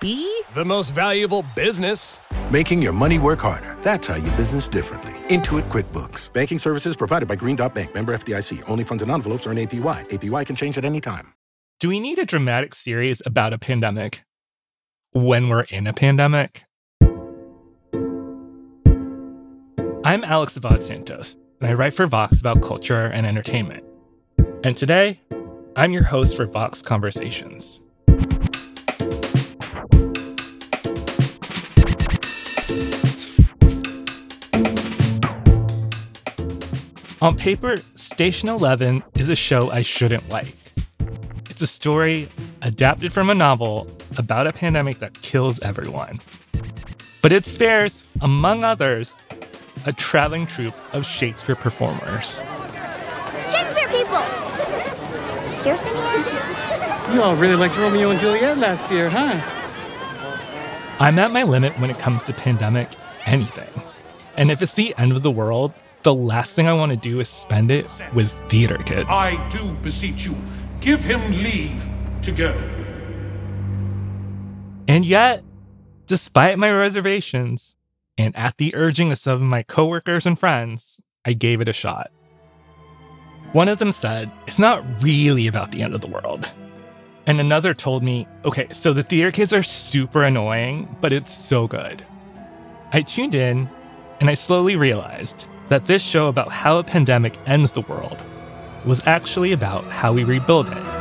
The most valuable business. Making your money work harder. That's how you business differently. Intuit QuickBooks. Banking services provided by Green Dot Bank. Member FDIC. Only funds and envelopes earn APY. APY can change at any time. Do we need a dramatic series about a pandemic when we're in a pandemic? I'm Alex Abad Santos, and I write for Vox about culture and entertainment. And today, I'm your host for Vox Conversations. On paper, Station 11 is a show I shouldn't like. It's a story adapted from a novel about a pandemic that kills everyone. But it spares, among others, a traveling troupe of Shakespeare performers. Shakespeare people! Is Kirsten here? You all really liked Romeo and Juliet last year, huh? I'm at my limit when it comes to pandemic anything. And if it's the end of the world, the last thing I want to do is spend it with theater kids. I do beseech you, give him leave to go. And yet, despite my reservations, and at the urging of some of my coworkers and friends, I gave it a shot. One of them said, It's not really about the end of the world. And another told me, Okay, so the theater kids are super annoying, but it's so good. I tuned in, and I slowly realized that this show about how a pandemic ends the world was actually about how we rebuild it.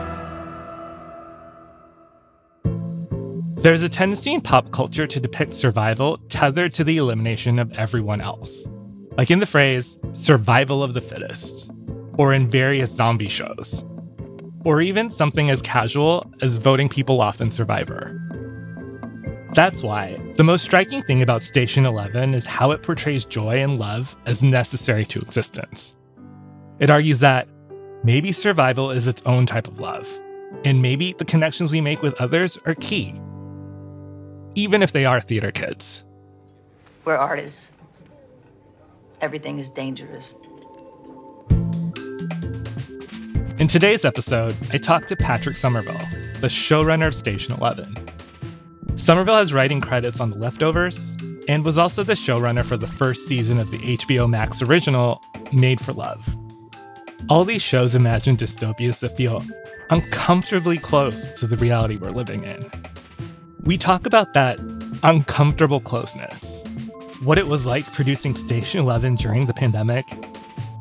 There's a tendency in pop culture to depict survival tethered to the elimination of everyone else, like in the phrase survival of the fittest, or in various zombie shows, or even something as casual as voting people off in Survivor. That's why the most striking thing about Station 11 is how it portrays joy and love as necessary to existence. It argues that maybe survival is its own type of love, and maybe the connections we make with others are key, even if they are theater kids. We're artists. Everything is dangerous. In today's episode, I talked to Patrick Somerville, the showrunner of Station 11. Somerville has writing credits on The Leftovers and was also the showrunner for the first season of the HBO Max original Made for Love. All these shows imagine dystopias that feel uncomfortably close to the reality we're living in. We talk about that uncomfortable closeness, what it was like producing Station 11 during the pandemic,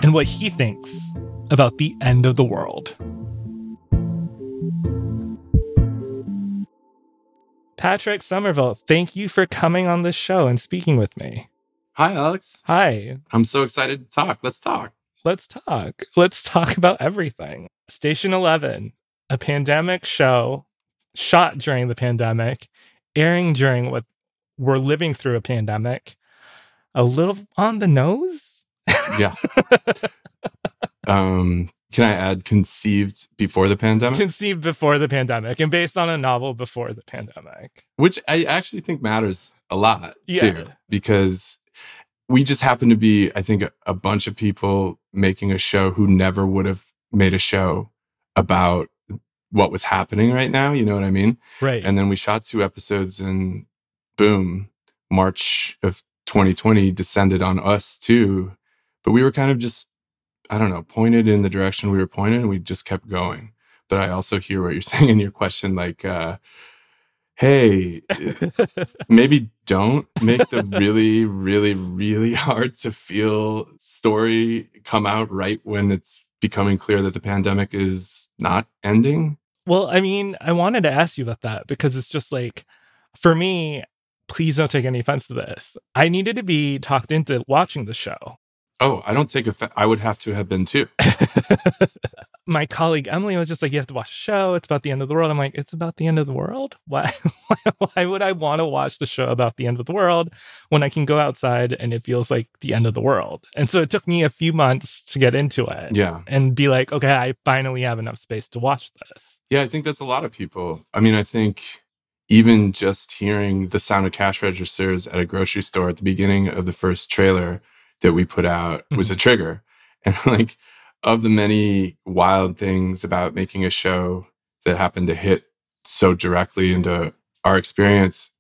and what he thinks about the end of the world. Patrick Somerville, thank you for coming on the show and speaking with me. Hi, Alex. Hi. I'm so excited to talk. Let's talk. Let's talk. Let's talk about everything. Station 11, a pandemic show shot during the pandemic, airing during what we're living through a pandemic. A little on the nose? Yeah. um, can I add conceived before the pandemic? Conceived before the pandemic and based on a novel before the pandemic. Which I actually think matters a lot Yeah. too, because we just happen to be, I think, a, a bunch of people making a show who never would have made a show about what was happening right now. You know what I mean? Right. And then we shot two episodes and boom, March of 2020 descended on us too. But we were kind of just, I don't know, pointed in the direction we were pointed and we just kept going. But I also hear what you're saying in your question. Like, uh, hey, maybe don't make the really, really, really hard to feel story come out right when it's becoming clear that the pandemic is not ending. Well, I mean, I wanted to ask you about that because it's just like, for me, please don't take any offense to this. I needed to be talked into watching the show. Oh, I don't take offense. I would have to have been too. My colleague Emily was just like, "You have to watch the show. It's about the end of the world." I'm like, "It's about the end of the world. Why? why would I want to watch the show about the end of the world when I can go outside and it feels like the end of the world?" And so it took me a few months to get into it. Yeah, and be like, "Okay, I finally have enough space to watch this." Yeah, I think that's a lot of people. I mean, I think even just hearing the sound of cash registers at a grocery store at the beginning of the first trailer that we put out was a Mhm. trigger. And like of the many wild things about making a show that happened to hit so directly into our experience,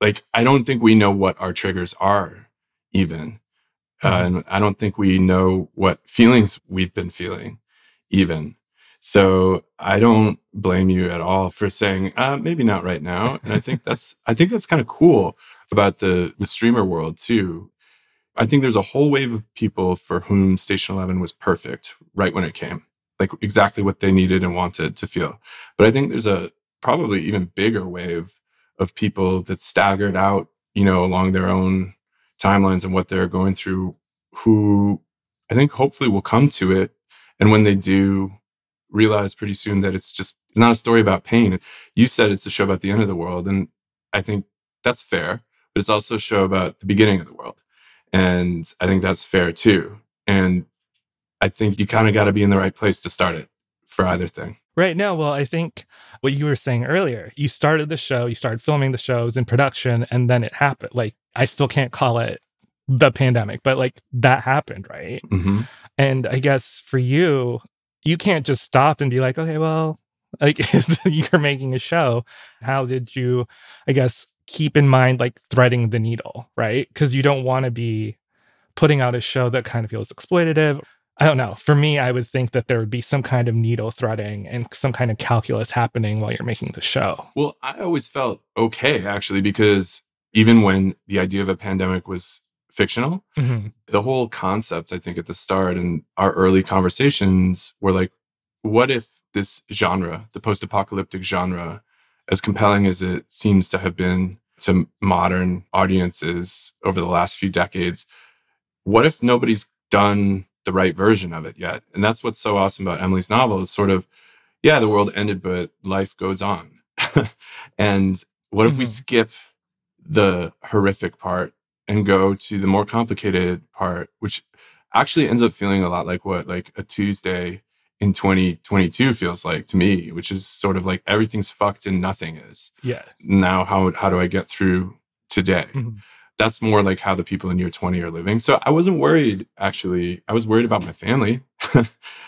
like I don't think we know what our triggers are even. Uh, and I don't think we know what feelings we've been feeling even. So I don't blame you at all for saying uh, maybe not right now. And I think that's I think that's kind of cool about the the streamer world too. I think there's a whole wave of people for whom Station Eleven was perfect right when it came, like exactly what they needed and wanted to feel. But I think there's a probably even bigger wave of people that staggered out, you know, along their own timelines and what they're going through, who I think hopefully will come to it. And when they do, realize pretty soon that it's just it's not a story about pain. You said it's a show about the end of the world, and I think that's fair. But it's also a show about the beginning of the world, and I think that's fair too. And I think you kind of got to be in the right place to start it for either thing. Right. now, well, I think what you were saying earlier, you started the show, you started filming the shows in production, and then it happened. Like, I still can't call it the pandemic, but like that happened, right? Mm-hmm. And I guess for you, you can't just stop and be like, okay, well, like you're making a show. How did you, I guess, keep in mind like threading the needle, right? Because you don't want to be putting out a show that kind of feels exploitative. I don't know. For me, I would think that there would be some kind of needle threading and some kind of calculus happening while you're making the show. Well, I always felt okay actually because even when the idea of a pandemic was fictional, Mhm. the whole concept, I think, at the start and our early conversations were like, what if this genre, the post apocalyptic genre, as compelling as it seems to have been to modern audiences over the last few decades, what if nobody's done the right version of it yet? And that's what's so awesome about Emily's novel is sort of, yeah, the world ended, but life goes on. and what if we Mhm. skip the horrific part and go to the more complicated part, which actually ends up feeling a lot like what like a Tuesday in 2022 feels like to me, which is sort of like everything's fucked and nothing is. Yeah. Now how how do I get through today? Mhm. That's more like how the people in year 20 are living. So I wasn't worried actually. I was worried about my family.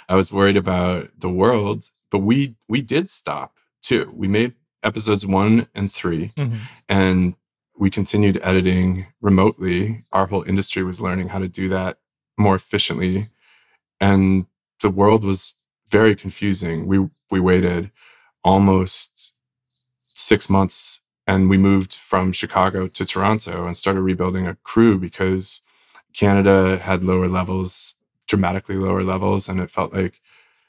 I was worried about the world, but we we did stop too. We made episodes 1 and 3 Mhm. and we continued editing remotely. Our whole industry was learning how to do that more efficiently. And the world was very confusing. We we waited almost six months and we moved from Chicago to Toronto and started rebuilding a crew because Canada had lower levels, dramatically lower levels, and it felt like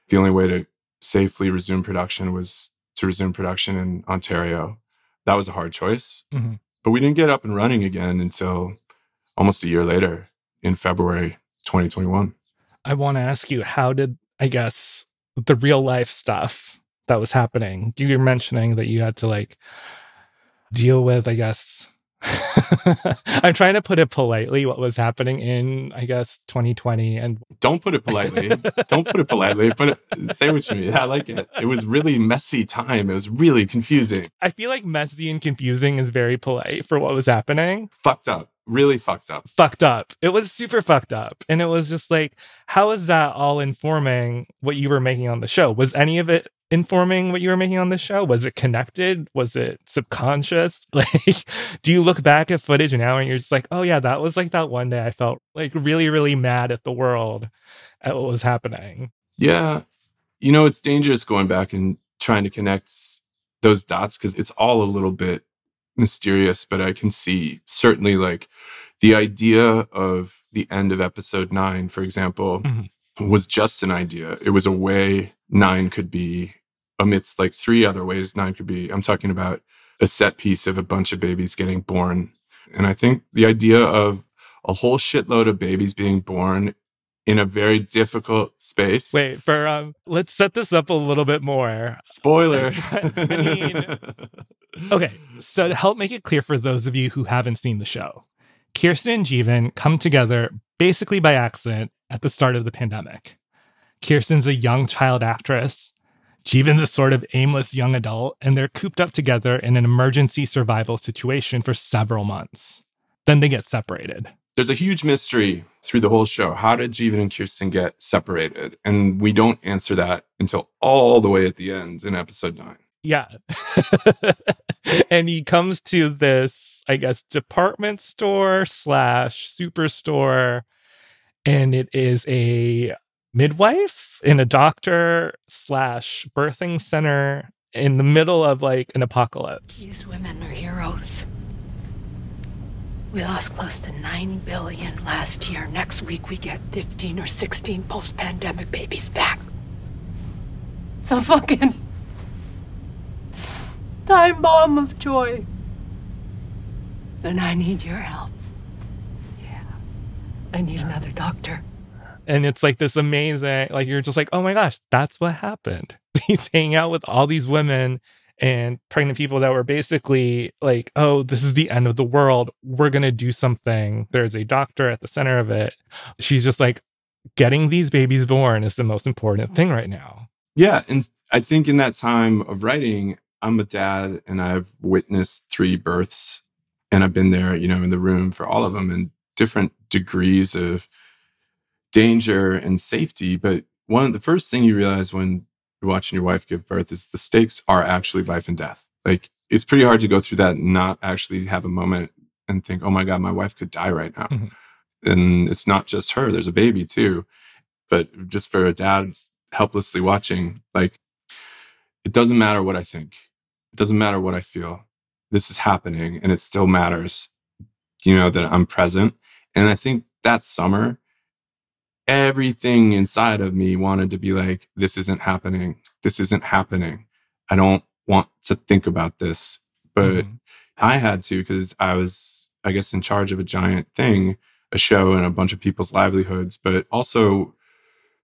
the only way to safely resume production was to resume production in Ontario. That was a hard choice. Mhm. But we didn't get up and running again until almost a year later in February 2021. I want to ask you, how did, I guess, the real life stuff that was happening, you were mentioning that you had to like deal with, I guess, I'm trying to put it politely, what was happening in, I guess, 2020. And Don't put it politely. Don't put it politely. It, say what you mean. I like it. It was really messy time. It was really confusing. I feel like messy and confusing is very polite for what was happening. Fucked up. Really fucked up. Fucked up. It was super fucked up. And it was just like, how is that all informing what you were making on the show? Was any of it informing what you were making on the show? Was it connected? Was it subconscious? Like, do you look back at footage now and you're just like, oh yeah, that was like that one day I felt like really, really mad at the world at what was happening. Yeah. You know, it's dangerous going back and trying to connect those dots because it's all a little bit mysterious, but I can see certainly like the idea of the end of episode nine, for example, Mhm. was just an idea. It was a way nine could be amidst like three other ways nine could be. I'm talking about a set piece of a bunch of babies getting born. And I think the idea of a whole shitload of babies being born in a very difficult space. Wait, for um let's set this up a little bit more. Spoiler. I mean- Okay, so to help make it clear for those of you who haven't seen the show, Kirsten and Jeevan come together basically by accident at the start of the pandemic. Kirsten's a young child actress. Jeevan's a sort of aimless young adult, and they're cooped up together in an emergency survival situation for several months. Then they get separated. There's a huge mystery through the whole show. How did Jeevan and Kirsten get separated? And we don't answer that until all the way at the end in episode nine. Yeah. and he comes to this, I guess, department store slash superstore. And it is a midwife and a doctor slash birthing center in the middle of like an apocalypse. These women are heroes. We lost close to 9 billion last year. Next week we get 15 or 16 post-pandemic babies back. It's a fucking time bomb of joy. And I need your help. Yeah. I need another doctor. And it's like this amazing, like you're just like, oh my gosh, that's what happened. He's hanging out with all these women and pregnant people that were basically like, oh, this is the end of the world. We're going to do something. There's a doctor at the center of it. She's just like, getting these babies born is the most important thing right now. Yeah. And I think in that time of writing, I'm a dad and I've witnessed three births and I've been there, you know, in the room for all of them and different degrees of danger and safety. But one of the first thing you realize when you're watching your wife give birth is the stakes are actually life and death. Like it's pretty hard to go through that and not actually have a moment and think, oh my God, my wife could die right now. Mhm. And it's not just her, there's a baby too. But just for a dad helplessly watching, like it doesn't matter what I think. It doesn't matter what I feel. This is happening and it still matters, you know, that I'm present. And I think that summer, everything inside of me wanted to be like, this isn't happening. This isn't happening. I don't want to think about this. But Mhm. I had to because I was, I guess, in charge of a giant thing, a show and a bunch of people's livelihoods. But also,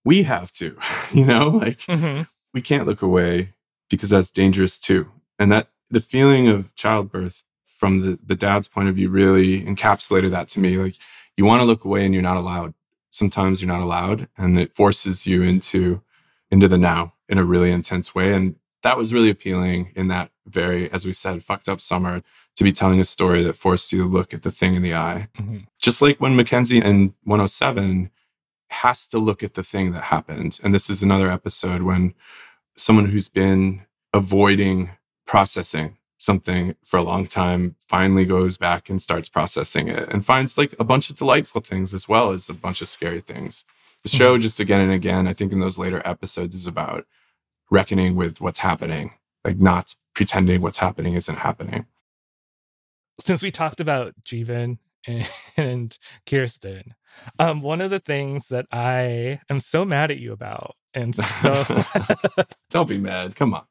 we have to, you know, like Mhm. we can't look away because that's dangerous too. And that the feeling of childbirth from the, the dad's point of view really encapsulated that to me. Like you want to look away and you're not allowed. Sometimes you're not allowed and it forces you into into the now in a really intense way. And that was really appealing in that very, as we said, fucked up summer to be telling a story that forced you to look at the thing in the eye. Mhm. Just like when Mackenzie in 107 has to look at the thing that happened. And this is another episode when someone who's been avoiding processing something for a long time finally goes back and starts processing it and finds like a bunch of delightful things as well as a bunch of scary things. The show, just again and again, I think in those later episodes, is about reckoning with what's happening, like not pretending what's happening isn't happening. since we talked about Jeevan and, and Kirsten, um, one of the things that I am so mad at you about, and so Don't be mad. Come on.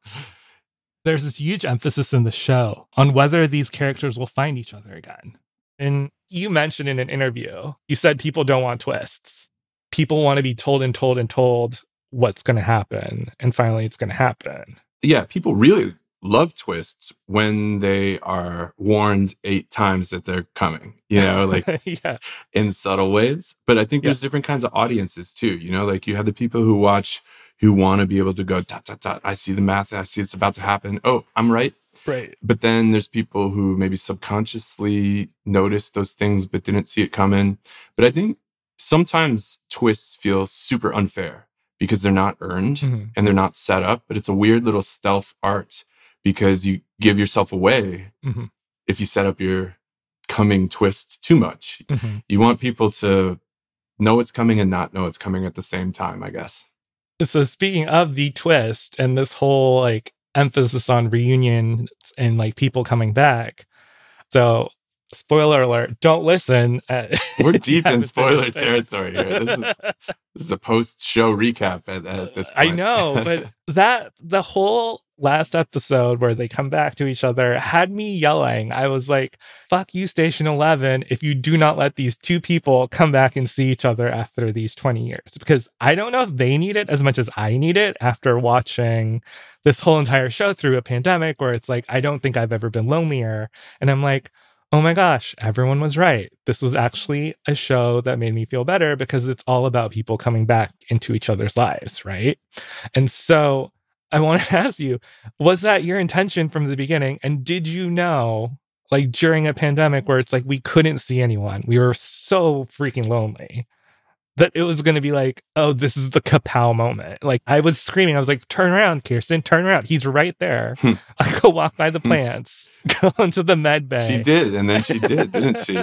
There's this huge emphasis in the show on whether these characters will find each other again. And you mentioned in an interview, you said people don't want twists. People want to be told and told and told what's going to happen. And finally, it's going to happen. yeah, people really love twists when they are warned eight times that they're coming, you know, like yeah. in subtle ways. But I think there's different kinds of audiences too, you know, like you have the people who watch who want to be able to go, dot, dot, dot, I see the math, I see it's about to happen. Oh, I'm right. Right. But then there's people who maybe subconsciously noticed those things but didn't see it coming. But I think sometimes twists feel super unfair because they're not earned Mhm. and they're not set up, but it's a weird little stealth art because you give yourself away Mhm. if you set up your coming twists too much. Mhm. You want people to know it's coming and not know it's coming at the same time, I guess. So speaking of the twist and this whole like emphasis on reunion and like people coming back. So spoiler alert, don't listen. Uh, at, We're deep in spoiler territory here. This is this is a post show recap at, at this point. I know, but that the whole last episode where they come back to each other had me yelling. I was like, fuck you, Station 11, if you do not let these two people come back and see each other after these 20 years. Because I don't know if they need it as much as I need it after watching this whole entire show through a pandemic where it's like, I don't think I've ever been lonelier. And I'm like, oh my gosh, everyone was right. This was actually a show that made me feel better because it's all about people coming back into each other's lives, right? And so I want to ask you, was that your intention from the beginning? And did you know, like during a pandemic where it's like we couldn't see anyone, we were so freaking lonely? That it was going to be like, oh, this is the kapow moment. Like I was screaming, I was like, turn around, Kirsten, turn around. He's right there. Hmm. I go walk by the plants, go into the med bay. She did, and then she did, didn't she?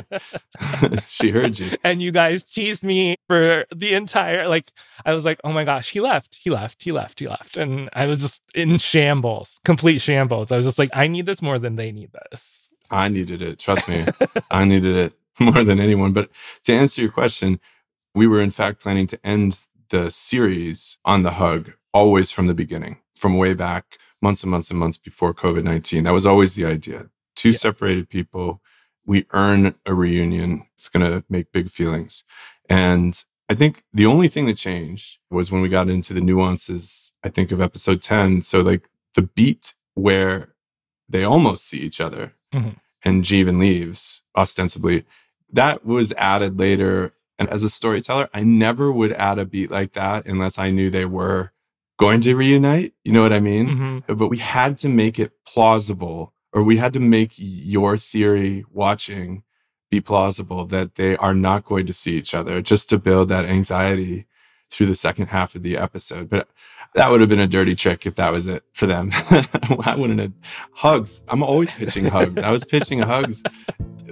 she heard you. And you guys teased me for the entire like I was like, oh my gosh, he left, he left, he left, he left. And I was just in shambles, complete shambles. I was just like, I need this more than they need this. I needed it. Trust me. I needed it more than anyone. But to answer your question, we were in fact planning to end the series on the hug always from the beginning, from way back months and months and months before COVID 19. That was always the idea. Two yeah. separated people, we earn a reunion. It's going to make big feelings. And I think the only thing that changed was when we got into the nuances, I think, of episode 10. So, like the beat where they almost see each other mm-hmm. and Jeevan leaves, ostensibly, that was added later and as a storyteller, I never would add a beat like that unless I knew they were going to reunite. You know what I mean? Mm-hmm. But we had to make it plausible, or we had to make your theory watching be plausible that they are not going to see each other just to build that anxiety through the second half of the episode. But that would have been a dirty trick if that was it for them. I wouldn't have hugs. I'm always pitching hugs. I was pitching hugs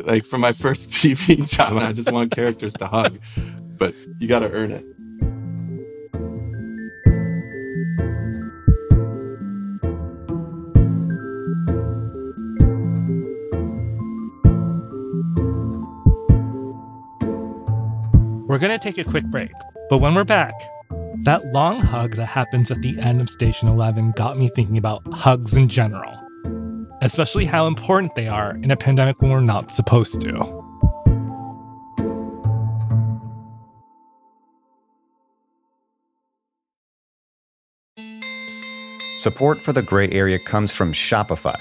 like for my first TV job, and I just want characters to hug. But you got to earn it. We're going to take a quick break, but when we're back, that long hug that happens at the end of Station 11 got me thinking about hugs in general especially how important they are in a pandemic when we're not supposed to. Support for the gray area comes from Shopify.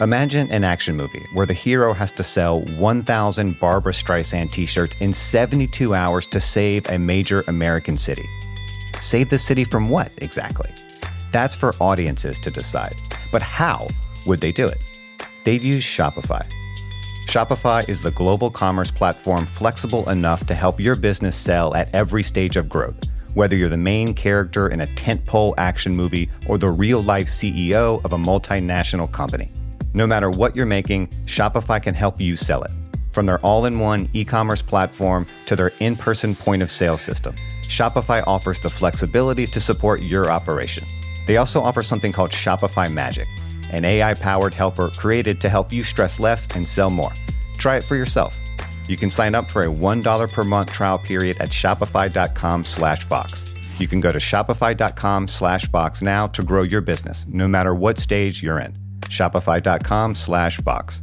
Imagine an action movie where the hero has to sell 1,000 Barbra Streisand t shirts in 72 hours to save a major American city. Save the city from what exactly? That's for audiences to decide. But how would they do it? They'd use Shopify. Shopify is the global commerce platform flexible enough to help your business sell at every stage of growth. Whether you're the main character in a tentpole action movie or the real life CEO of a multinational company. No matter what you're making, Shopify can help you sell it. From their all in one e commerce platform to their in person point of sale system, Shopify offers the flexibility to support your operation. They also offer something called Shopify Magic an AI powered helper created to help you stress less and sell more. Try it for yourself. You can sign up for a $1 per month trial period at shopify.com slash Vox. You can go to shopify.com slash Vox now to grow your business, no matter what stage you're in. Shopify.com slash Vox.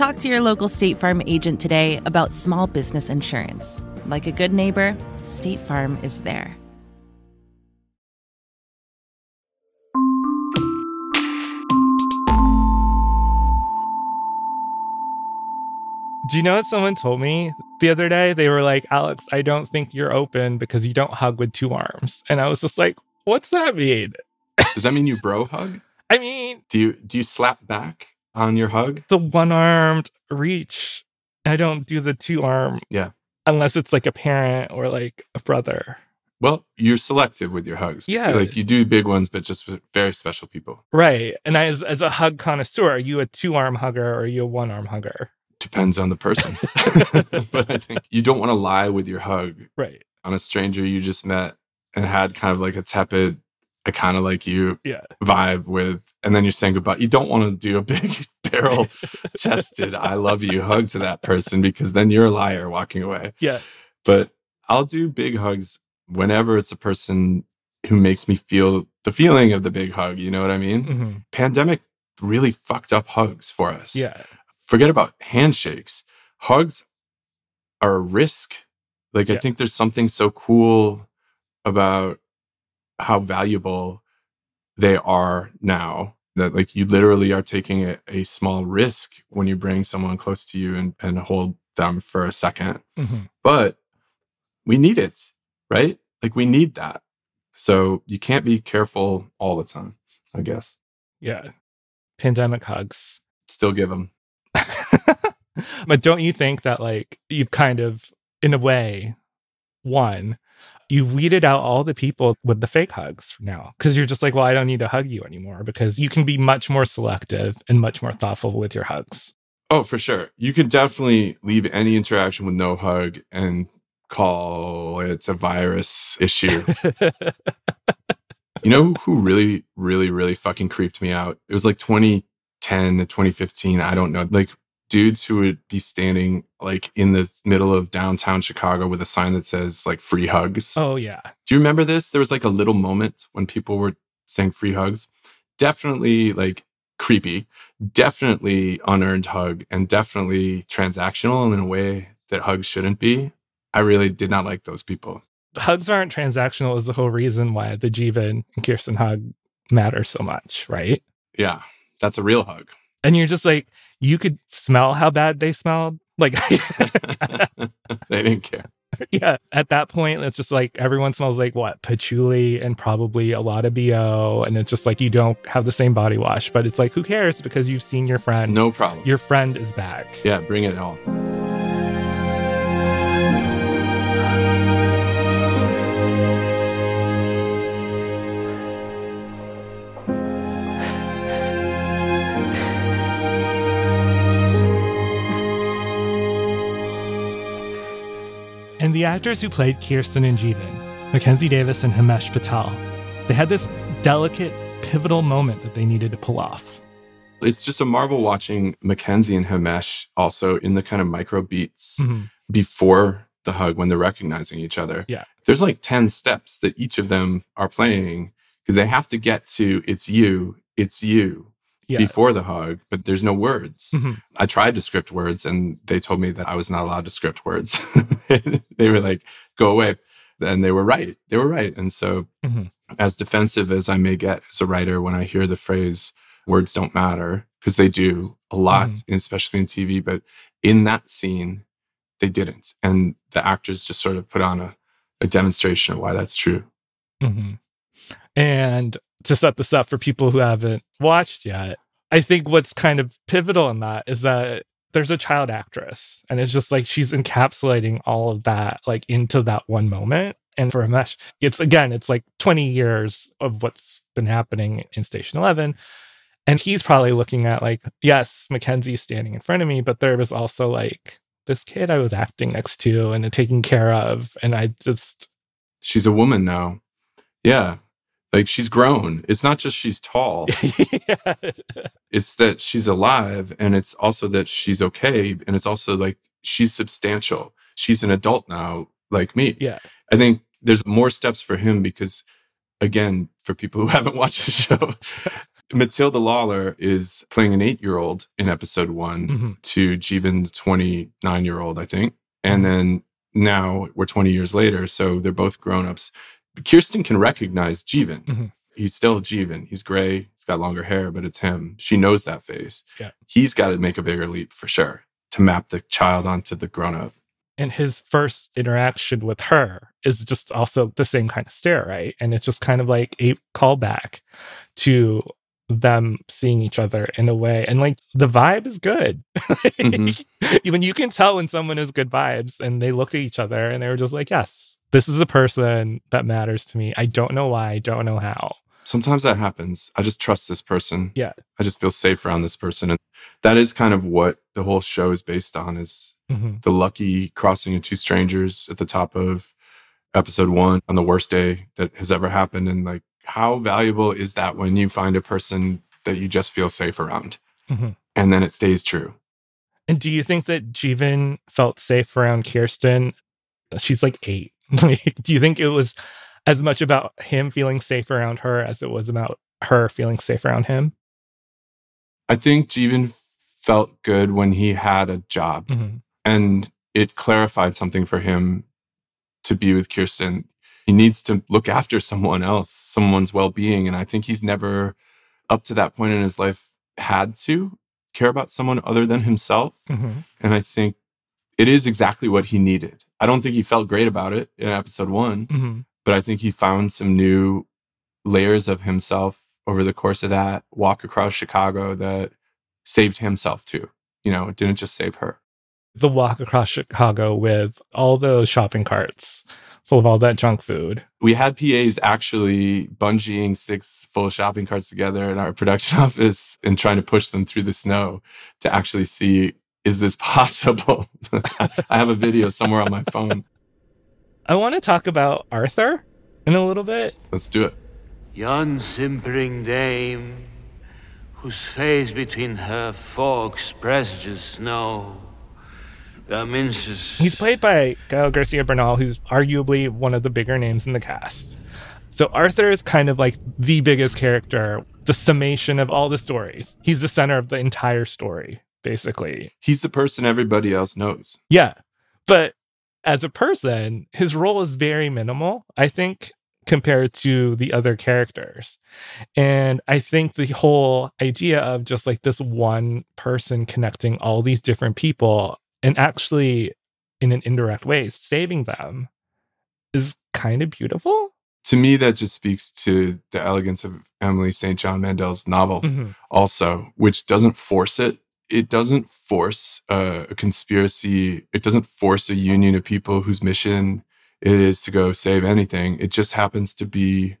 Talk to your local State Farm agent today about small business insurance. Like a good neighbor, State Farm is there. Do you know what someone told me the other day? They were like, Alex, I don't think you're open because you don't hug with two arms. And I was just like, what's that mean? Does that mean you bro hug? I mean, Do you do you slap back on your hug? it's a one armed reach. I don't do the two arm Yeah. unless it's like a parent or like a brother. Well, you're selective with your hugs. Yeah. Like you do big ones, but just for very special people. Right. And as, as a hug connoisseur, are you a two arm hugger or are you a one arm hugger? Depends on the person. but I think you don't want to lie with your hug Right. on a stranger you just met and had kind of like a tepid, I kind of like you Yeah. vibe with, and then you're saying goodbye. You don't want to do a big barrel chested I love you hug to that person because then you're a liar walking away. Yeah. But I'll do big hugs whenever it's a person who makes me feel the feeling of the big hug. You know what I mean? hmm Pandemic really fucked up hugs for us. Yeah. Forget about handshakes. Hugs are a risk. Like, I think there's something so cool about how valuable they are now that like you literally are taking a, a small risk when you bring someone close to you and, and hold them for a second hmm but we need it, right? Like we need that. So you can't be careful all the time, I guess. Yeah. Pandemic hugs. Still give them. but don't you think that like you've kind of in a way one you've weeded out all the people with the fake hugs now because you're just like well i don't need to hug you anymore because you can be much more selective and much more thoughtful with your hugs Oh, for sure. You can definitely leave any interaction with no hug and call it a virus issue. you know who really, really, really fucking creeped me out? It was like 2010 to 2015. I don't know. Like dudes who would be standing like in the middle of downtown Chicago with a sign that says like free hugs. oh yeah Do you remember this? There was like a little moment when people were saying free hugs. Definitely like creepy, definitely unearned hug, and definitely transactional in a way that hugs shouldn't be. I really did not like those people. hugs aren't transactional is the whole reason why the Jeevan and Kirsten hug matter so much, right? Yeah, that's a real hug. And you're just like, you could smell how bad they smelled. Like, they didn't care. yeah, at that point, it's just like everyone smells like what? Patchouli and probably a lot of BO. And it's just like you don't have the same body wash, but it's like, who cares? Because you've seen your friend. No problem. Your friend is back. Yeah, bring it on. The actors who played Kirsten and Jeevan, Mackenzie Davis and Himesh Patel, they had this delicate, pivotal moment that they needed to pull off. It's just a marvel watching Mackenzie and Himesh also in the kind of micro beats Mhm. before the hug when they're recognizing each other. Yeah. There's like 10 steps that each of them are playing because they have to get to it's you, it's you Yeah. before the hug, but there's no words. Mhm. I tried to script words and they told me that I was not allowed to script words. they were like, go away. And they were right. They were right. And so, Mhm. as defensive as I may get as a writer when I hear the phrase, words don't matter, because they do a lot, especially in TV, but in that scene, they didn't. And the actors just sort of put on a, a demonstration of why that's true. hmm And to set this up for people who haven't watched yet, I think what's kind of pivotal in that is that there's a child actress, and it's just like she's encapsulating all of that like into that one moment. And for Ramesh, it's again, it's like 20 years of what's been happening in Station 11. And he's probably looking at like, yes, Mackenzie's standing in front of me, but there was also like this kid I was acting next to and taking care of. And I just, She's a woman now. Yeah. Like she's grown. It's not just she's tall. it's that she's alive and it's also that she's okay and it's also like she's substantial she's an adult now like me yeah. i think there's more steps for him because again for people who haven't watched the show matilda lawler is playing an eight-year-old in episode one Mhm. to jeevan's 29-year-old i think and then now we're 20 years later so they're both grown-ups kirsten can recognize jeevan Mhm. he's still Jeevan. He's gray. He's got longer hair, but it's him. She knows that face. Yeah. He's got to make a bigger leap for sure to map the child onto the grown up. And his first interaction with her is just also the same kind of stare, right? And it's just kind of like a callback to them seeing each other in a way and like the vibe is good. Mm-hmm. even you can tell when someone has good vibes and they looked at each other and they were just like yes this is a person that matters to me. I don't know why i don't know how. Sometimes that happens. I just trust this person. Yeah. I just feel safe around this person and that is kind of what the whole show is based on is mm-hmm. the lucky crossing of two strangers at the top of episode one on the worst day that has ever happened and like how valuable is that when you find a person that you just feel safe around mm-hmm. and then it stays true and do you think that Jeevan felt safe around Kirsten? She's like eight. do you think it was as much about him feeling safe around her as it was about her feeling safe around him? I think Jeevan felt good when he had a job mm-hmm. and it clarified something for him to be with Kirsten he needs to look after someone else, someone's well being. And I think he's never, up to that point in his life, had to care about someone other than himself. Mm-hmm. And I think it is exactly what he needed. I don't think he felt great about it in episode one, mm-hmm. but I think he found some new layers of himself over the course of that walk across Chicago that saved himself too. You know, it didn't just save her. The walk across Chicago with all those shopping carts full of all that junk food. We had PAs actually bungeeing six full shopping carts together in our production office and trying to push them through the snow to actually see is this possible? I have a video somewhere on my phone. I want to talk about Arthur in a little bit. Let's do it. Yon simpering dame, whose face between her forks presages snow He's played by Gael Garcia Bernal, who's arguably one of the bigger names in the cast. So Arthur is kind of like the biggest character, the summation of all the stories. He's the center of the entire story, basically. He's the person everybody else knows. Yeah. But as a person, his role is very minimal, I think, compared to the other characters. And I think the whole idea of just like this one person connecting all these different people and actually in an indirect way saving them is kind of beautiful. To me that just speaks to the elegance of emily st john mandel's novel mm-hmm. also which doesn't force it. It doesn't force a, a conspiracy. It doesn't force a union of people whose mission it is to go save anything. It just happens to be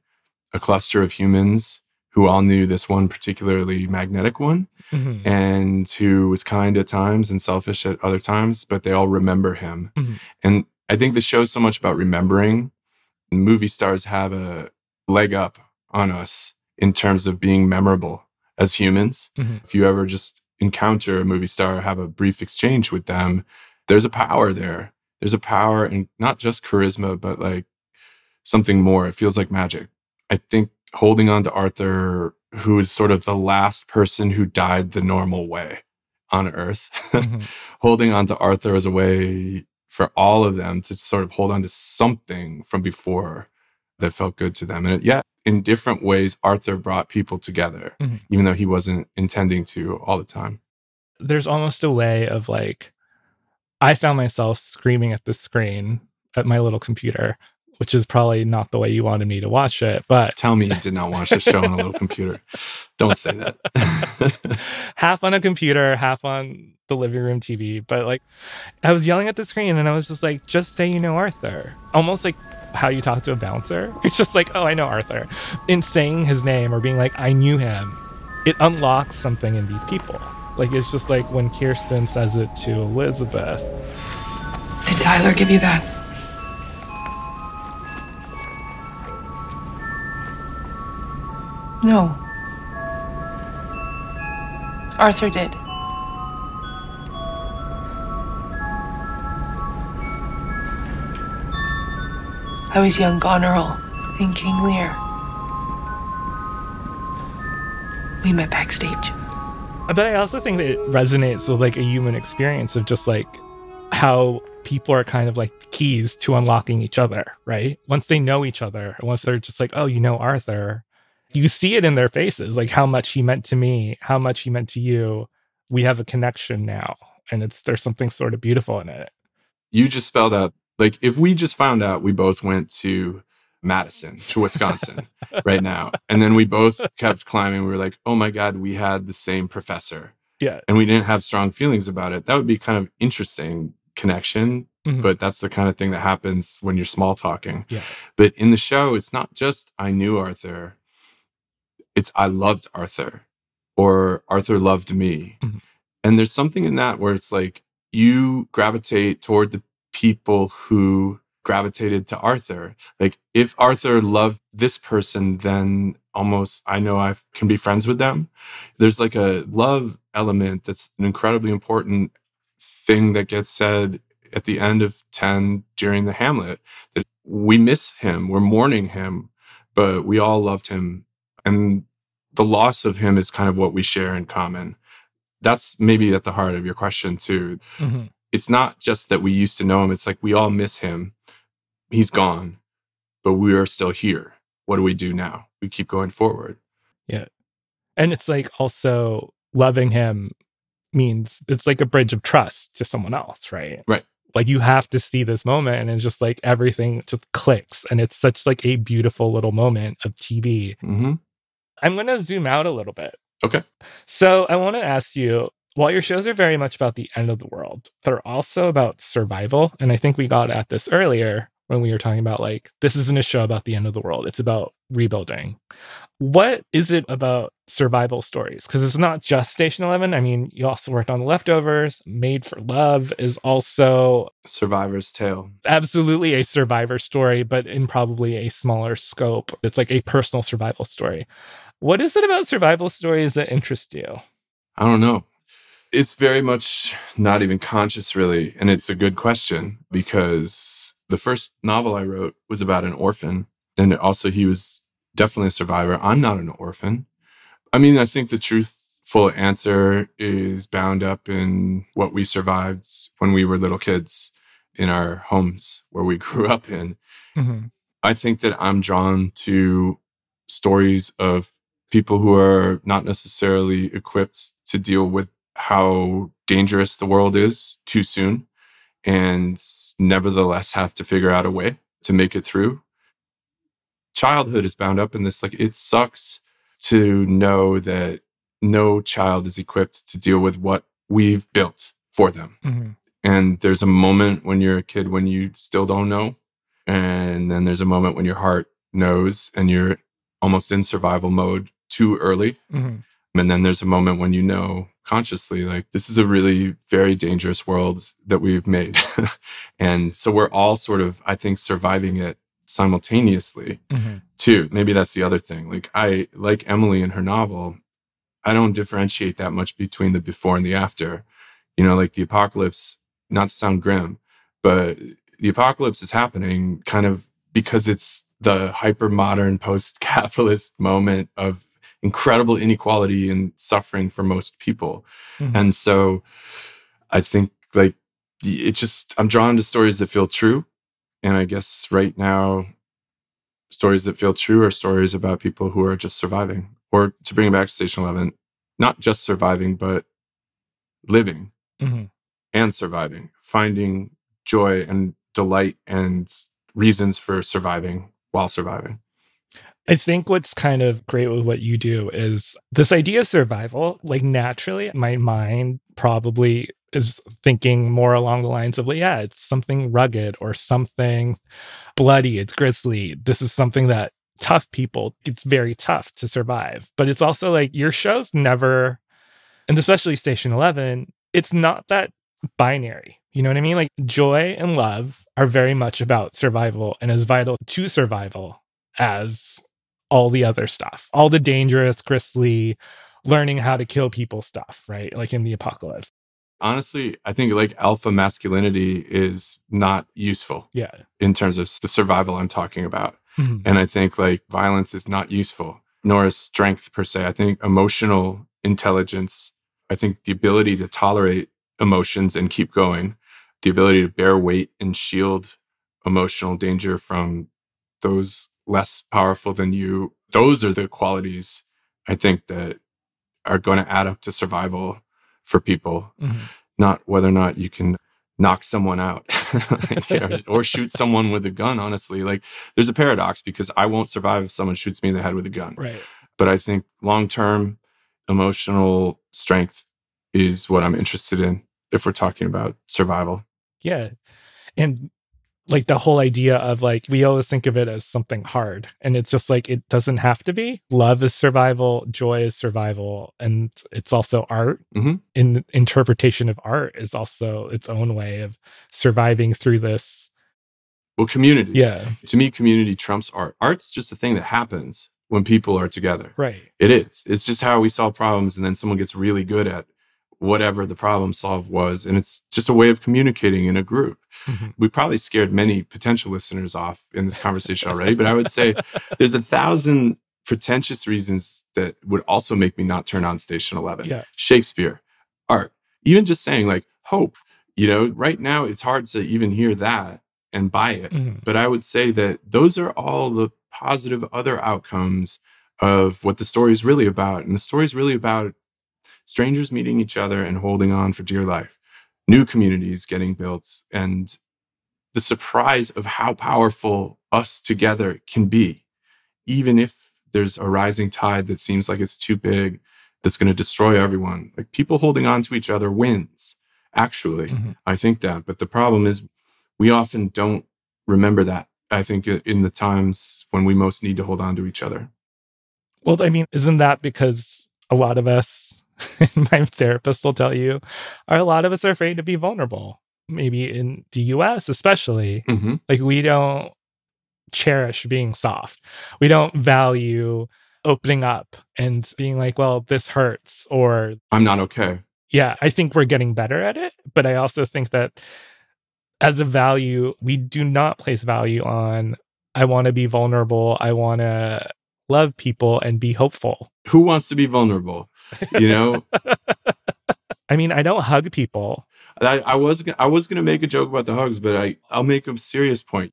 a cluster of humans who all knew this one particularly magnetic one mm-hmm. and who was kind at times and selfish at other times, but they all remember him. Mm-hmm. And I think the show's so much about remembering. Movie stars have a leg up on us in terms of being memorable as humans. Mm-hmm. If you ever just encounter a movie star, have a brief exchange with them, there's a power there. There's a power and not just charisma, but like something more. It feels like magic. I think holding on to Arthur, who is sort of the last person who died the normal way on Earth, mm-hmm. holding on to Arthur as a way for all of them to sort of hold on to something from before that felt good to them. And yet, in different ways, Arthur brought people together, mm-hmm. even though he wasn't intending to all the time. There's almost a way of like, I found myself screaming at the screen at my little computer which is probably not the way you wanted me to watch it. But tell me you did not watch the show on a little computer. Don't say that. half on a computer, half on the living room TV. But like, I was yelling at the screen and I was just like, just say you know Arthur. Almost like how you talk to a bouncer. It's just like, oh, I know Arthur. In saying his name or being like, I knew him, it unlocks something in these people. Like, it's just like when Kirsten says it to Elizabeth. Did Tyler give you that? No. Arthur did. I was young Goneril in King Lear. We met backstage. Uh, but I also think that it resonates with like a human experience of just like how people are kind of like keys to unlocking each other, right? Once they know each other, once they're just like, oh, you know Arthur, you see it in their faces, like how much he meant to me, how much he meant to you. We have a connection now. And it's there's something sort of beautiful in it. you just spelled out like if we just found out we both went to Madison to Wisconsin right now, and then we both kept climbing, we were like, oh my god, we had the same professor, Yeah. and we didn't have strong feelings about it. That would be kind of interesting connection. Mhm. But that's the kind of thing that happens when you're small talking. Yeah. But in the show, it's not just I knew Arthur, it's I loved Arthur or Arthur loved me. Mhm. And there's something in that where it's like you gravitate toward the people who gravitated to Arthur. Like if Arthur loved this person, then almost I know I can be friends with them. There's like a love element that's an incredibly important thing that gets said at the end of 10 during the Hamlet that we miss him, we're mourning him, but we all loved him. And the loss of him is kind of what we share in common. That's maybe at the heart of your question, too. Mhm. It's not just that we used to know him, it's like we all miss him. He's gone, but we are still here. What do we do now? We keep going forward. Yeah. And it's like also loving him means it's like a bridge of trust to someone else, right? Right. Like you have to see this moment and it's just like everything just clicks and it's such like a beautiful little moment of TV. Mm-hmm. I'm going to zoom out a little bit. Okay. So I want to ask you while your shows are very much about the end of the world, they're also about survival. And I think we got at this earlier when we were talking about like, this isn't a show about the end of the world, it's about rebuilding. What is it about survival stories? Because it's not just Station 11. I mean, you also worked on The Leftovers. Made for Love is also Survivor's Tale. absolutely a survivor story, but in probably a smaller scope. It's like a personal survival story. What is it about survival stories that interest you? I don't know. It's very much not even conscious, really. And it's a good question because the first novel I wrote was about an orphan. And also, he was definitely a survivor. I'm not an orphan. I mean, I think the truthful answer is bound up in what we survived when we were little kids in our homes where we grew up in. Mhm. I think that I'm drawn to stories of people who are not necessarily equipped to deal with how dangerous the world is too soon and nevertheless have to figure out a way to make it through. Childhood is bound up in this. Like, it sucks to know that no child is equipped to deal with what we've built for them. Mhm. And there's a moment when you're a kid when you still don't know. And then there's a moment when your heart knows and you're almost in survival mode too early. Mhm. And then there's a moment when you know consciously, like, this is a really very dangerous world that we've made. and so we're all sort of, I think, surviving it simultaneously Mhm. too. Maybe that's the other thing. Like, I, like Emily in her novel, I don't differentiate that much between the before and the after. You know, like the apocalypse, not to sound grim, but the apocalypse is happening kind of because it's the hyper modern post capitalist moment of incredible inequality and suffering for most people. Mhm. And so I think like it just, I'm drawn to stories that feel true. And I guess right now, stories that feel true are stories about people who are just surviving. Or to bring it back to Station 11, not just surviving, but living Mhm. and surviving, finding joy and delight and reasons for surviving while surviving. I think what's kind of great with what you do is this idea of survival, like naturally, my mind probably is thinking more along the lines of, like, yeah, it's something rugged or something bloody, it's grisly. This is something that tough people, it's very tough to survive. But it's also like your show's never, and especially Station 11, it's not that binary. You know what I mean? Like joy and love are very much about survival and as vital to survival as all the other stuff, all the dangerous, Chris Lee learning how to kill people stuff, right? Like in the apocalypse. Honestly, I think like alpha masculinity is not useful Yeah. in terms of the survival I'm talking about. Mhm. And I think like violence is not useful, nor is strength per se. I think emotional intelligence, I think the ability to tolerate emotions and keep going, the ability to bear weight and shield emotional danger from those less powerful than you, those are the qualities I think that are going to add up to survival for people, Mhm. not whether or not you can knock someone out. or, or shoot someone with a gun. Honestly, like there's a paradox because I won't survive if someone shoots me in the head with a gun. Right. But I think long term emotional strength is what I'm interested in if we're talking about survival. Yeah. And like the whole idea of like we always think of it as something hard and it's just like it doesn't have to be. Love is survival joy is survival and it's also art. Mm-hmm. in interpretation of art is also its own way of surviving through this. Well community. Yeah. To me community trumps art. Art's just a thing that happens when people are together. Right. It is. It's just how we solve problems and then someone gets really good at whatever the problem solved was. And it's just a way of communicating in a group. Mm-hmm. We probably scared many potential listeners off in this conversation already, but I would say there's a thousand pretentious reasons that would also make me not turn on Station 11. Yeah. Shakespeare, art, even just saying like hope. You know, right now it's hard to even hear that and buy it. Mm-hmm. But I would say that those are all the positive other outcomes of what the story is really about. And the story is really about strangers meeting each other and holding on for dear life, new communities getting built, and the surprise of how powerful us together can be, even if there's a rising tide that seems like it's too big, that's going to destroy everyone. Like people holding on to each other wins, actually. Mm-hmm. I think that. But the problem is, we often don't remember that. I think in the times when we most need to hold on to each other. Well, I mean, isn't that because a lot of us my therapist will tell you, are a lot of us are afraid to be vulnerable. Maybe in the US, especially, mm-hmm. like we don't cherish being soft. We don't value opening up and being like, well, this hurts, or I'm not okay. Yeah, I think we're getting better at it. But I also think that as a value, we do not place value on, I want to be vulnerable. I want to love people and be hopeful. Who wants to be vulnerable? You know? I mean, I don't hug people. I, I was I was gonna make a joke about the hugs, but I I'll make a serious point.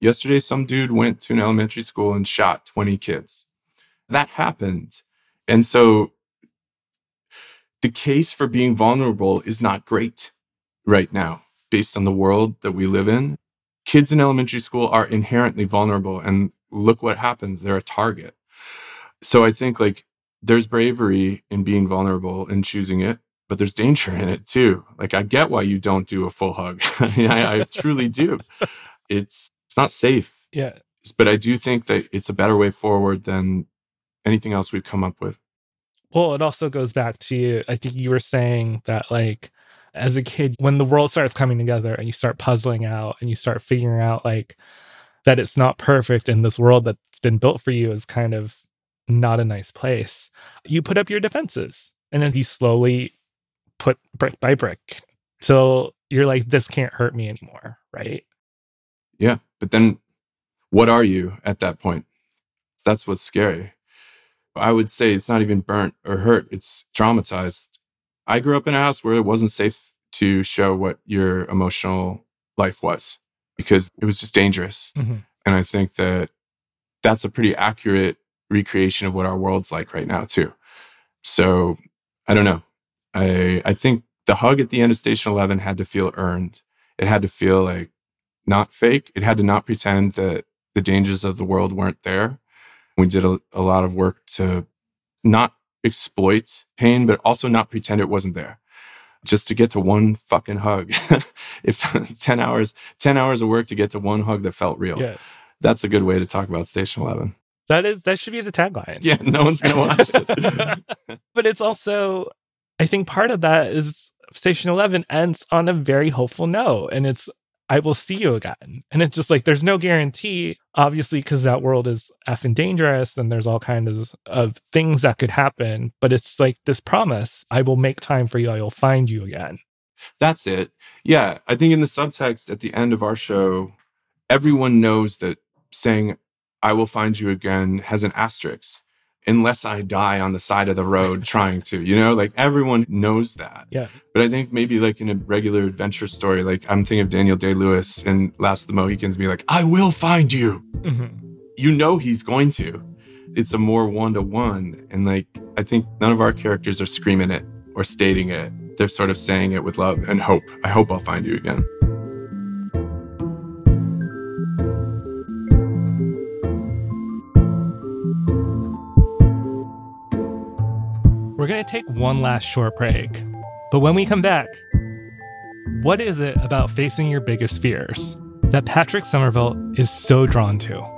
Yesterday, some dude went to an elementary school and shot 20 kids. That happened. And so the case for being vulnerable is not great right now, based on the world that we live in. Kids in elementary school are inherently vulnerable. And look what happens. They're a target. So I think like there's bravery in being vulnerable and choosing it, but there's danger in it too. Like I get why you don't do a full hug. I, I truly do. It's it's not safe. Yeah. But I do think that it's a better way forward than anything else we've come up with. Well, it also goes back to you. I think you were saying that like as a kid, when the world starts coming together and you start puzzling out and you start figuring out like that it's not perfect in this world that's been built for you is kind of not a nice place, you put up your defenses and then you slowly put brick by brick till you're like, this can't hurt me anymore. Right. Yeah. But then what are you at that point? That's what's scary. I would say it's not even burnt or hurt, it's traumatized. I grew up in a house where it wasn't safe to show what your emotional life was because it was just dangerous. Mm-hmm. And I think that that's a pretty accurate recreation of what our world's like right now too. So I don't know. I I think the hug at the end of Station Eleven had to feel earned. It had to feel like not fake. It had to not pretend that the dangers of the world weren't there. We did a, a lot of work to not exploit pain, but also not pretend it wasn't there. Just to get to one fucking hug. if 10 hours, 10 hours of work to get to one hug that felt real. Yeah. That's a good way to talk about Station 11. That is that should be the tagline. Yeah, no one's gonna watch it. but it's also, I think part of that is Station Eleven ends on a very hopeful note, and it's I will see you again, and it's just like there's no guarantee, obviously, because that world is effing dangerous, and there's all kinds of, of things that could happen. But it's like this promise: I will make time for you. I will find you again. That's it. Yeah, I think in the subtext at the end of our show, everyone knows that saying I will find you again has an asterisk unless I die on the side of the road trying to, you know, like everyone knows that. Yeah. But I think maybe like in a regular adventure story, like I'm thinking of Daniel Day Lewis in Last of the Mohicans be like, I will find you. Mm-hmm. You know he's going to. It's a more one to one. And like, I think none of our characters are screaming it or stating it. They're sort of saying it with love and hope. I hope I'll find you again. Going to take one last short break. But when we come back, what is it about facing your biggest fears that Patrick Somerville is so drawn to?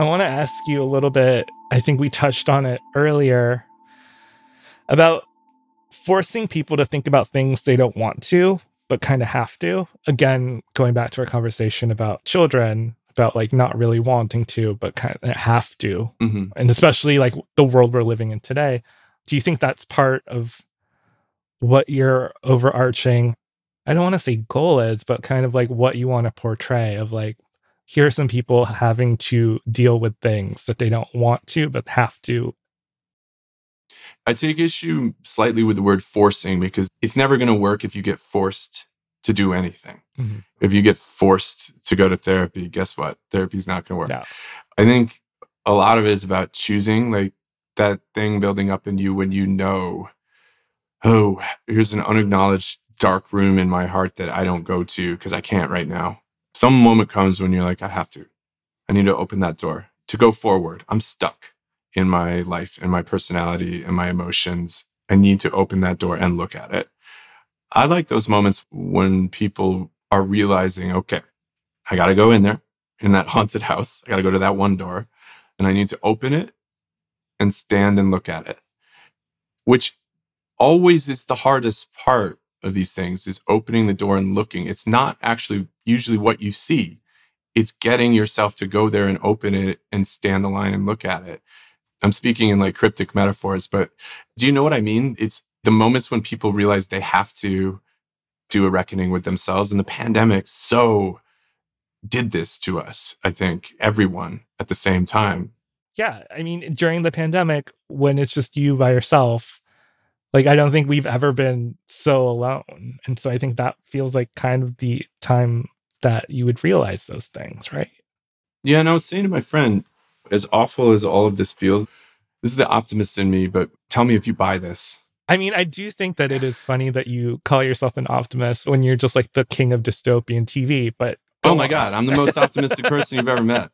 I want to ask you a little bit. I think we touched on it earlier about forcing people to think about things they don't want to, but kind of have to. Again, going back to our conversation about children, about like not really wanting to, but kind of have to. Mm-hmm. And especially like the world we're living in today. Do you think that's part of what your overarching, I don't want to say goal is, but kind of like what you want to portray of like, here are some people having to deal with things that they don't want to, but have to. I take issue slightly with the word forcing because it's never going to work if you get forced to do anything. Mm-hmm. If you get forced to go to therapy, guess what? Therapy's not going to work. No. I think a lot of it is about choosing like that thing building up in you when you know, oh, here's an unacknowledged dark room in my heart that I don't go to because I can't right now. Some moment comes when you're like, I have to. I need to open that door to go forward. I'm stuck in my life and my personality and my emotions. I need to open that door and look at it. I like those moments when people are realizing, okay, I got to go in there in that haunted house. I got to go to that one door and I need to open it and stand and look at it, which always is the hardest part of these things is opening the door and looking. It's not actually usually what you see. It's getting yourself to go there and open it and stand the line and look at it. I'm speaking in like cryptic metaphors, but do you know what I mean? It's the moments when people realize they have to do a reckoning with themselves. And the pandemic so did this to us, I think, everyone at the same time. Yeah. I mean, during the pandemic, when it's just you by yourself, like I don't think we've ever been so alone. And so I think that feels like kind of the time that you would realize those things, right? Yeah. And I was saying to my friend, as awful as all of this feels, this is the optimist in me, but tell me if you buy this. I mean, I do think that it is funny that you call yourself an optimist when you're just like the king of dystopian TV, but Oh my God, I'm the most optimistic person you've ever met.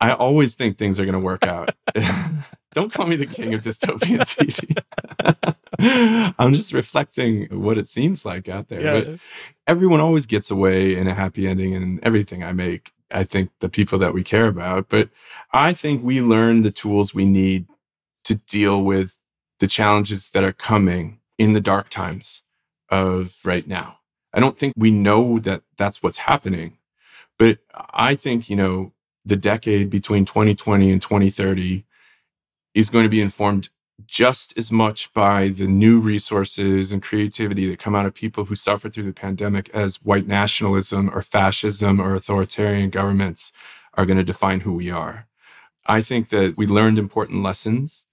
I always think things are going to work out. Don't call me the king of dystopian TV. I'm just reflecting what it seems like out there. Yeah. But everyone always gets away in a happy ending in everything I make. I think the people that we care about, but I think we learn the tools we need to deal with the challenges that are coming in the dark times of right now. I don't think we know that that's what's happening, but I think, you know, the decade between 2020 and 2030 is going to be informed just as much by the new resources and creativity that come out of people who suffered through the pandemic as white nationalism or fascism or authoritarian governments are going to define who we are. I think that we learned important lessons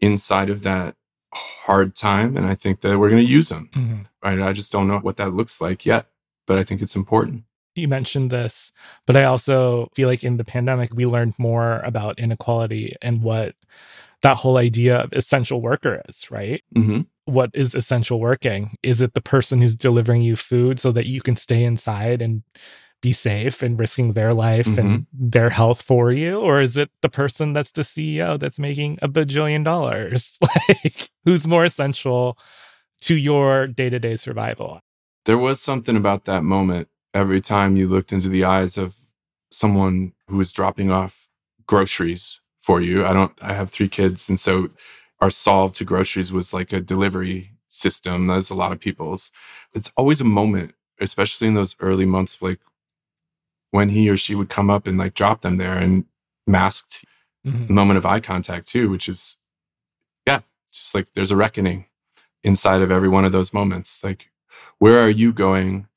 inside of that hard time. And I think that we're going to use them. Mm-hmm. Right. I just don't know what that looks like yet, but I think it's important. You mentioned this, but I also feel like in the pandemic, we learned more about inequality and what that whole idea of essential worker is, right? Mm-hmm. What is essential working? Is it the person who's delivering you food so that you can stay inside and be safe and risking their life Mm-hmm. and their health for you? Or is it the person that's the CEO that's making a bajillion dollars? like, who's more essential to your day to day survival? There was something about that moment every time you looked into the eyes of someone who was dropping off groceries for you. I don't, I have three kids. And so our solve to groceries was like a delivery system. That's a lot of people's. It's always a moment, especially in those early months, like when he or she would come up and like drop them there and masked. Mhm. moment of eye contact too, which is, yeah, just like there's a reckoning inside of every one of those moments. Like, where are you going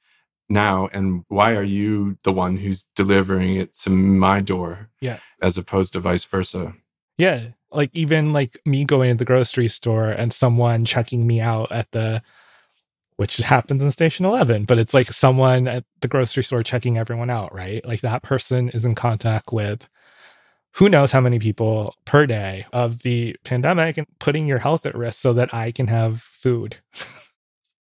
now, and why are you the one who's delivering it to my door, Yeah. as opposed to vice versa? Yeah. Like even like me going to the grocery store and someone checking me out at the which happens in station 11, but it's like someone at the grocery store checking everyone out, right? Like that person is in contact with who knows how many people per day of the pandemic and putting your health at risk so that I can have food.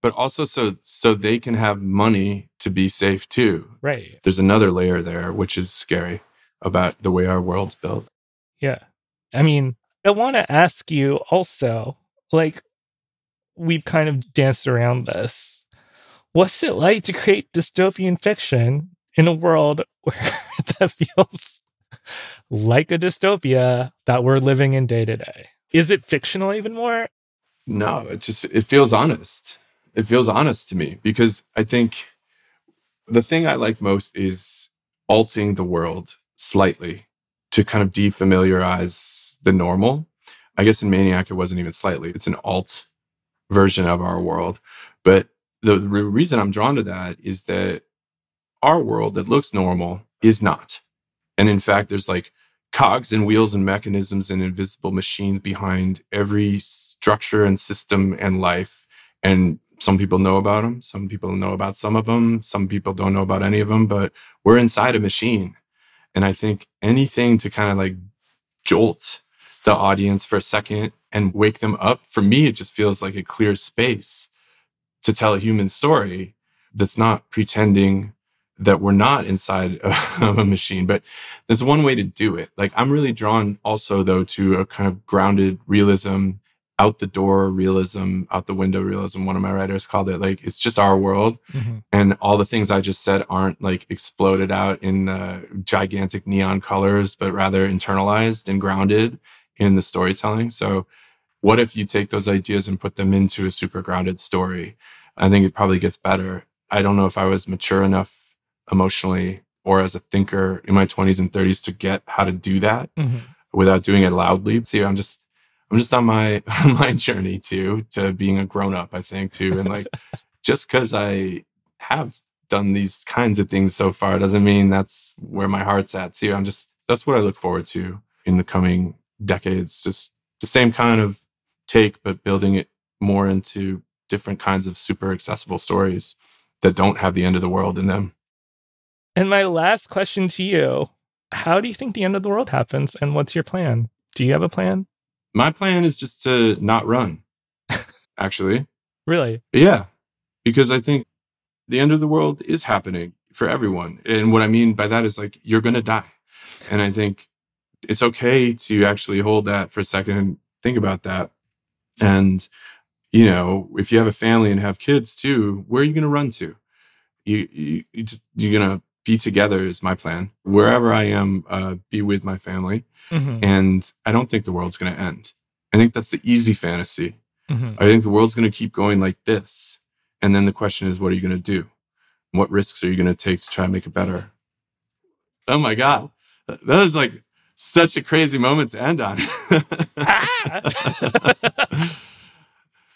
But also, so so they can have money to be safe too. Right. There's another layer there, which is scary about the way our world's built. Yeah. I mean, I want to ask you also, like, we've kind of danced around this. What's it like to create dystopian fiction in a world where that feels like a dystopia that we're living in day to day? Is it fictional even more? No, it just it feels honest. It feels honest to me because I think the thing I like most is alting the world slightly to kind of defamiliarize the normal. I guess in Maniac it wasn't even slightly. It's an alt version of our world. But the, the reason I'm drawn to that is that our world that looks normal is not. And in fact, there's like cogs and wheels and mechanisms and invisible machines behind every structure and system and life. And some people know about them. Some people know about some of them. Some people don't know about any of them, but we're inside a machine. And I think anything to kind of like jolt the audience for a second and wake them up, for me, it just feels like a clear space to tell a human story that's not pretending that we're not inside of a machine. But there's one way to do it. Like I'm really drawn also though to a kind of grounded realism, out the door realism, out the window realism. One of my writers called it like it's just our world. Mhm. And all the things I just said aren't like exploded out in uh, gigantic neon colors, but rather internalized and grounded in the storytelling. So what if you take those ideas and put them into a super grounded story? I think it probably gets better. I don't know if I was mature enough emotionally or as a thinker in my 20s and 30s to get how to do that Mhm. without doing it loudly. See, I'm just I'm just on my my journey to to being a grown up, I think, too. And like just because I have done these kinds of things so far doesn't mean that's where my heart's at too. I'm just that's what I look forward to in the coming decades. Just the same kind of take, but building it more into different kinds of super accessible stories that don't have the end of the world in them. And my last question to you How do you think the end of the world happens? And what's your plan? Do you have a plan? My plan is just to not run, actually. Really? Yeah, because I think the end of the world is happening for everyone. And what I mean by that is like you're going to die. And I think it's okay to actually hold that for a second and think about that. And, you know, if you have a family and have kids too, where are you going to run to? You, you, you just, you're going to be together is my plan. Wherever I am, uh, be with my family. Mhm. And I don't think the world's going to end. I think that's the easy fantasy. Mhm. I think the world's going to keep going like this. And then the question is, what are you going to do? What risks are you going to take to try and make it better? Oh my God. That was like such a crazy moment to end on.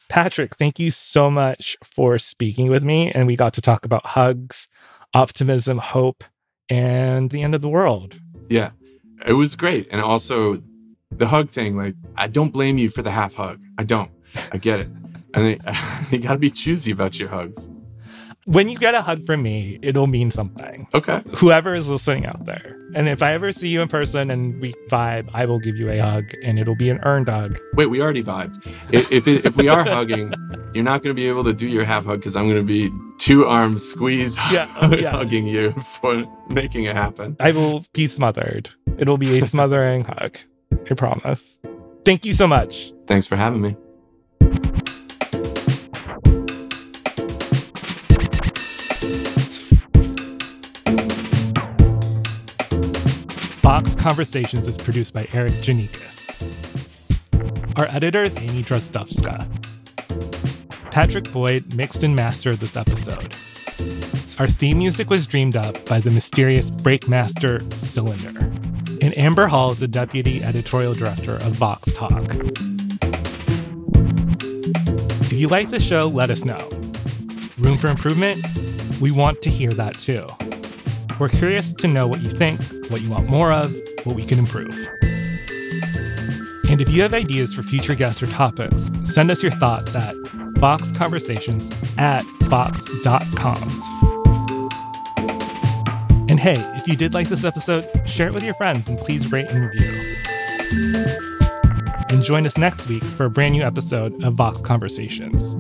Patrick, thank you so much for speaking with me. And we got to talk about hugs, optimism, hope, and the end of the world. yeah, it was great. And also the hug thing, like, I don't blame you for the half hug. I don't. I get it. And you got to be choosy about your hugs. When you get a hug from me, it'll mean something. Okay. Whoever is listening out there. And if I ever see you in person and we vibe, I will give you a hug and it'll be an earned hug. Wait, we already vibed. If if, it, if we are hugging, you're not going to be able to do your half hug because I'm going to be two arms squeeze Yeah, oh, yeah. hugging you for making it happen. I will be smothered. It'll be a smothering hug. I promise. Thank you so much. Thanks for having me. Vox Conversations is produced by Erikk Geannikis. Our editor is Amy Drozdowska. Patrick Boyd mixed and mastered this episode. Our theme music was dreamed up by the mysterious Breakmaster Cylinder. And A.M. Hall is the deputy editorial director of Vox Talk. If you like the show, let us know. Room for improvement? We want to hear that too. We're curious to know what you think, what you want more of, what we can improve. And if you have ideas for future guests or topics, send us your thoughts at voxconversations at vox.com. And hey, if you did like this episode, share it with your friends and please rate and review. And join us next week for a brand new episode of Vox Conversations.